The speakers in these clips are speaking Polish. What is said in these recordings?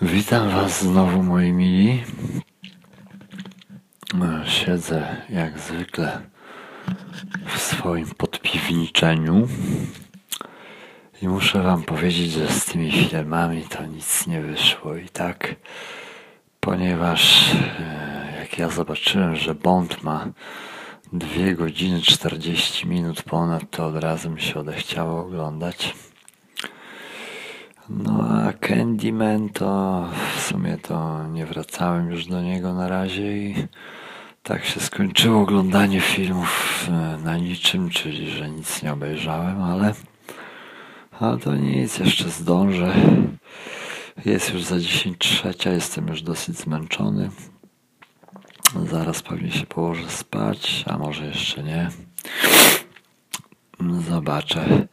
Witam Was znowu, moi mili. E, Siedzę jak zwykle w swoim podpiwniczeniu i muszę Wam powiedzieć, że z tymi filmami to nic nie wyszło i tak, ponieważ e, jak ja zobaczyłem, że Bond ma 2 godziny 40 minut ponad, to od razu mi się odechciało oglądać. No Candyman to w sumie to nie wracałem już do niego na razie i tak się skończyło oglądanie filmów e, na niczym, czyli że nic nie obejrzałem, ale, ale to nic, jeszcze zdążę. Jest już za 10 trzecia, jestem już dosyć zmęczony. Zaraz pewnie się położę spać, a może jeszcze nie. Zobaczę.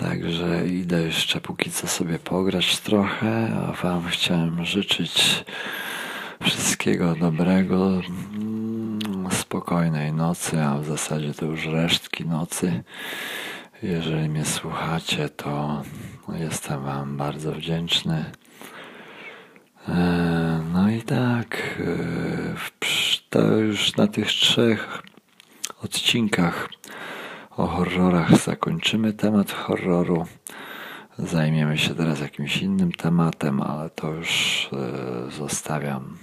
Także idę jeszcze póki co sobie pograć trochę, a Wam chciałem życzyć wszystkiego dobrego, mm, spokojnej nocy, a w zasadzie to już resztki nocy. Jeżeli mnie słuchacie, to jestem Wam bardzo wdzięczny. E, no i tak, e, to już na tych trzech odcinkach o horrorach zakończymy temat horroru. Zajmiemy się teraz jakimś innym tematem, ale to już e, zostawiam,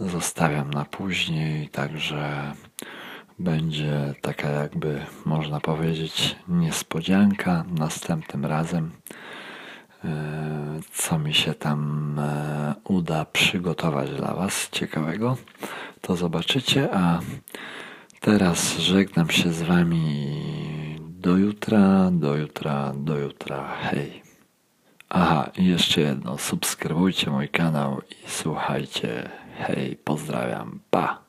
zostawiam na później, także będzie taka jakby można powiedzieć niespodzianka następnym razem e, co mi się tam e, uda przygotować dla Was ciekawego, to zobaczycie, a Teraz żegnam się z Wami do jutra, do jutra, do jutra. Hej. Aha, i jeszcze jedno. Subskrybujcie mój kanał i słuchajcie. Hej, pozdrawiam. Pa.